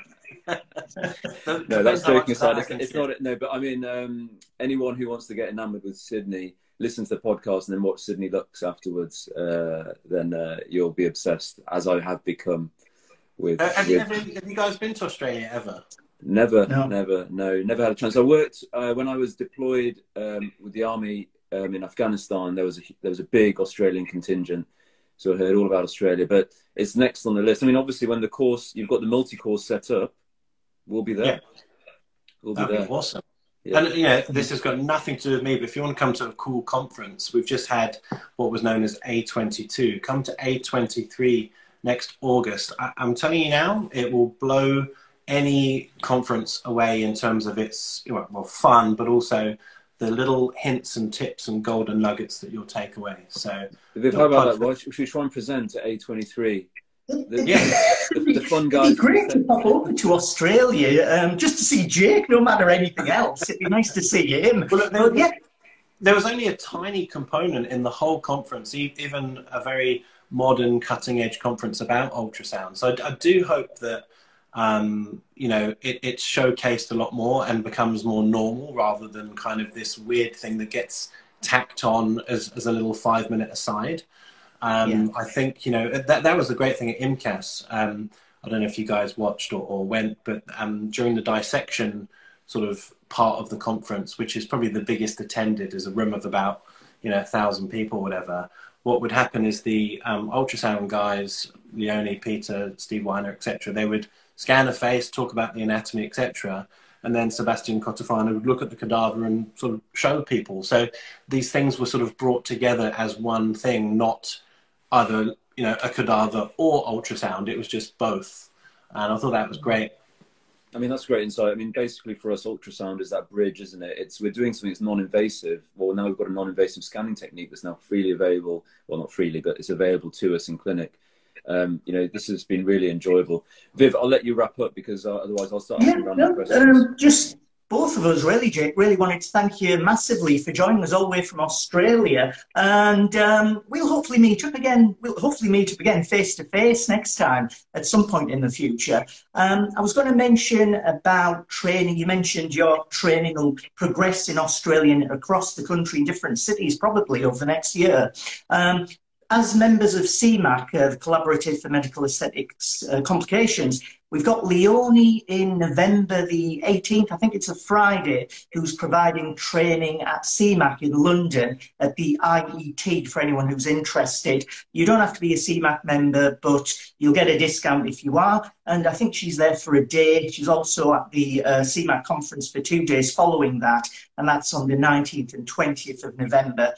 no, that's joking aside. It's, it's not. It no, but I mean, um, anyone who wants to get enamored with Sydney listen to the podcast and then watch Sydney Lux afterwards, uh, then uh, you'll be obsessed, as I have become. With, uh, have, with... You ever, have, you guys been to Australia ever? Never, no. never, no, never had a chance. I worked uh, when I was deployed um, with the army um, in Afghanistan. There was a there was a big Australian contingent, so I heard all about Australia. But it's next on the list. I mean, obviously, when the course you've got the multi course set up, We'll be there. Yeah. We'll be That'd there. be awesome. Yeah. And yeah, this has got nothing to do with me, but if you want to come to a cool conference, we've just had what was known as A22. Come to A23 next August. I- I'm telling you now, it will blow any conference away in terms of its well fun, but also the little hints and tips and golden nuggets that you'll take away. So Viv, how about that? Well, should we try and present at A23? The, Yeah. the, the [LAUGHS] fun It'd be great to pop over to Australia um, just to see Jake, no matter anything else. It'd be nice to see him. Well, there- But yeah, there was only a tiny component in the whole conference, e- even a very modern, cutting edge conference about ultrasound. So I, I do hope that um, you know it, it's showcased a lot more and becomes more normal rather than kind of this weird thing that gets tacked on as, as a little five minute aside. Um. I think you know that that was the great thing at IMCAS. Um, I don't know if you guys watched or, or went, but um, during the dissection sort of part of the conference, which is probably the biggest attended, is a room of about you know a thousand people, whatever. What would happen is the um, ultrasound guys, Leonie, Peter, Steve Weiner, etc. They would scan a face, talk about the anatomy, etc. And then Sebastian Cotofana would look at the cadaver and sort of show people. So these things were sort of brought together as one thing, not either you know a cadaver or ultrasound. It was just both, and I thought that was great. I mean, that's great insight. I mean, basically for us, ultrasound is that bridge, isn't it? It's we're doing something that's non-invasive. Well, now we've got a non-invasive scanning technique that's now freely available. Well, not freely, but it's available to us in clinic. Um, you know, this has been really enjoyable. Viv, I'll let you wrap up because uh, otherwise I'll start yeah asking random no, questions. um, just both of us, really, Jake, really wanted to thank you massively for joining us all the way from Australia. And um, we'll hopefully meet up again. We'll hopefully meet up again face to face next time at some point in the future. Um, I was going to mention about training. You mentioned your training will progress in Australia and across the country in different cities probably over the next year. Um, as members of CMAC, uh, the Collaborative for Medical Aesthetics uh, Complications, we've got Leonie in November the 18th, I think it's a Friday, who's providing training at CMAC in London at the IET for anyone who's interested. You don't have to be a CMAC member, but you'll get a discount if you are. And I think she's there for a day. She's also at the uh, CMAC conference for two days following that, and that's on the 19th and 20th of November.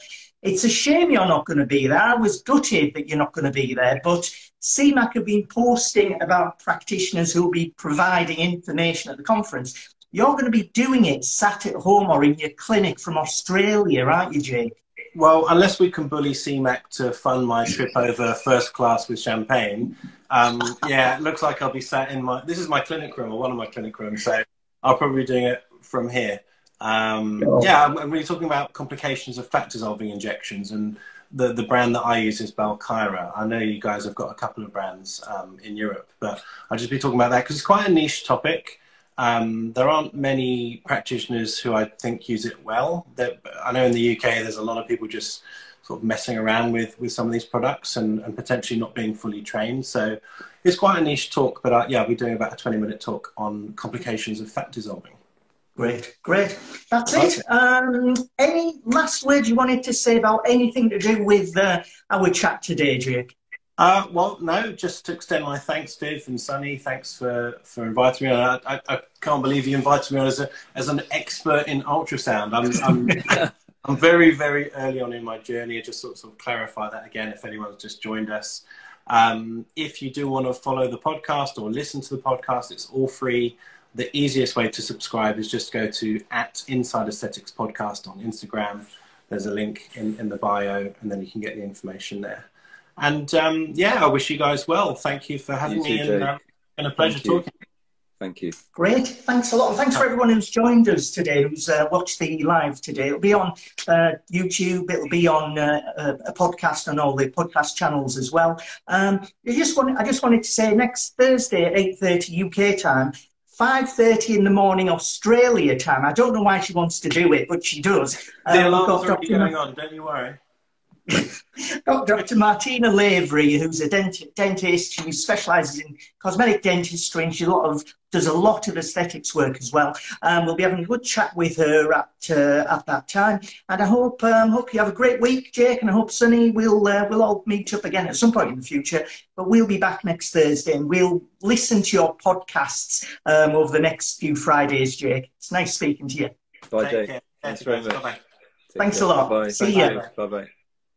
It's a shame you're not going to be there. I was gutted that you're not going to be there, but CMAC have been posting about practitioners who will be providing information at the conference. You're going to be doing it sat at home or in your clinic from Australia, aren't you, Jake? Well, unless we can bully CMAC to fund my trip over first class with champagne, um, yeah, it looks like I'll be sat in my. This is my clinic room or one of my clinic rooms, so I'll probably be doing it from here. Um, Sure. Yeah, and we're talking about complications of fat dissolving injections, and the the brand that I use is Belkyra. I know you guys have got a couple of brands um, in Europe, but I'll just be talking about that because it's quite a niche topic. Um, there aren't many practitioners who I think use it well. There, I know in the UK there's a lot of people just sort of messing around with, with some of these products and, and potentially not being fully trained. So it's quite a niche talk, but uh, yeah, we're doing about a 20 minute talk on complications of fat dissolving. Great, great. That's it. Um, any last words you wanted to say about anything to do with uh, our chat today, Jake? Uh, well, no, just to extend my thanks, Viv and Sunny. Thanks for, for inviting me on. I, I, I can't believe you invited me on as, a, as an expert in ultrasound. I'm, I'm, [LAUGHS] I'm very, very early on in my journey. I just sort of, sort of clarify that again if anyone's just joined us. Um, if you do want to follow the podcast or listen to the podcast, it's all free. The easiest way to subscribe is just go to at Inside Aesthetics Podcast on Instagram. There's a link in, in the bio, and then you can get the information there. And um, yeah, I wish you guys well. Thank you for having You me, too, and Jake. um, been a pleasure Thank talking. Thank you. Great. Thanks a lot. Thanks for everyone who's joined us today, who's uh, watched the live today. It'll be on uh, YouTube. It'll be on uh, a, a podcast on all the podcast channels as well. Um, I just want, I just wanted to say next Thursday at eight thirty UK time. 5.30 in the morning Australia time. I don't know why she wants to do it, but she does. The Um, alarm's already going on. Don't you worry. Dr. Martina Lavery, who's a dent- dentist who specialises in cosmetic dentistry and she a lot of, does a lot of aesthetics work as well. Um, we'll be having a good chat with her at uh, at that time. And I hope um, hope you have a great week, Jake, and I hope Sunny we'll uh, we'll all meet up again at some point in the future. But we'll be back next Thursday and we'll listen to your podcasts um, over the next few Fridays, Jake. It's nice speaking to you. Bye, Jake. Thanks very much. Bye-bye. Thanks care. a lot. Bye. See Thank ya. you. Bye bye.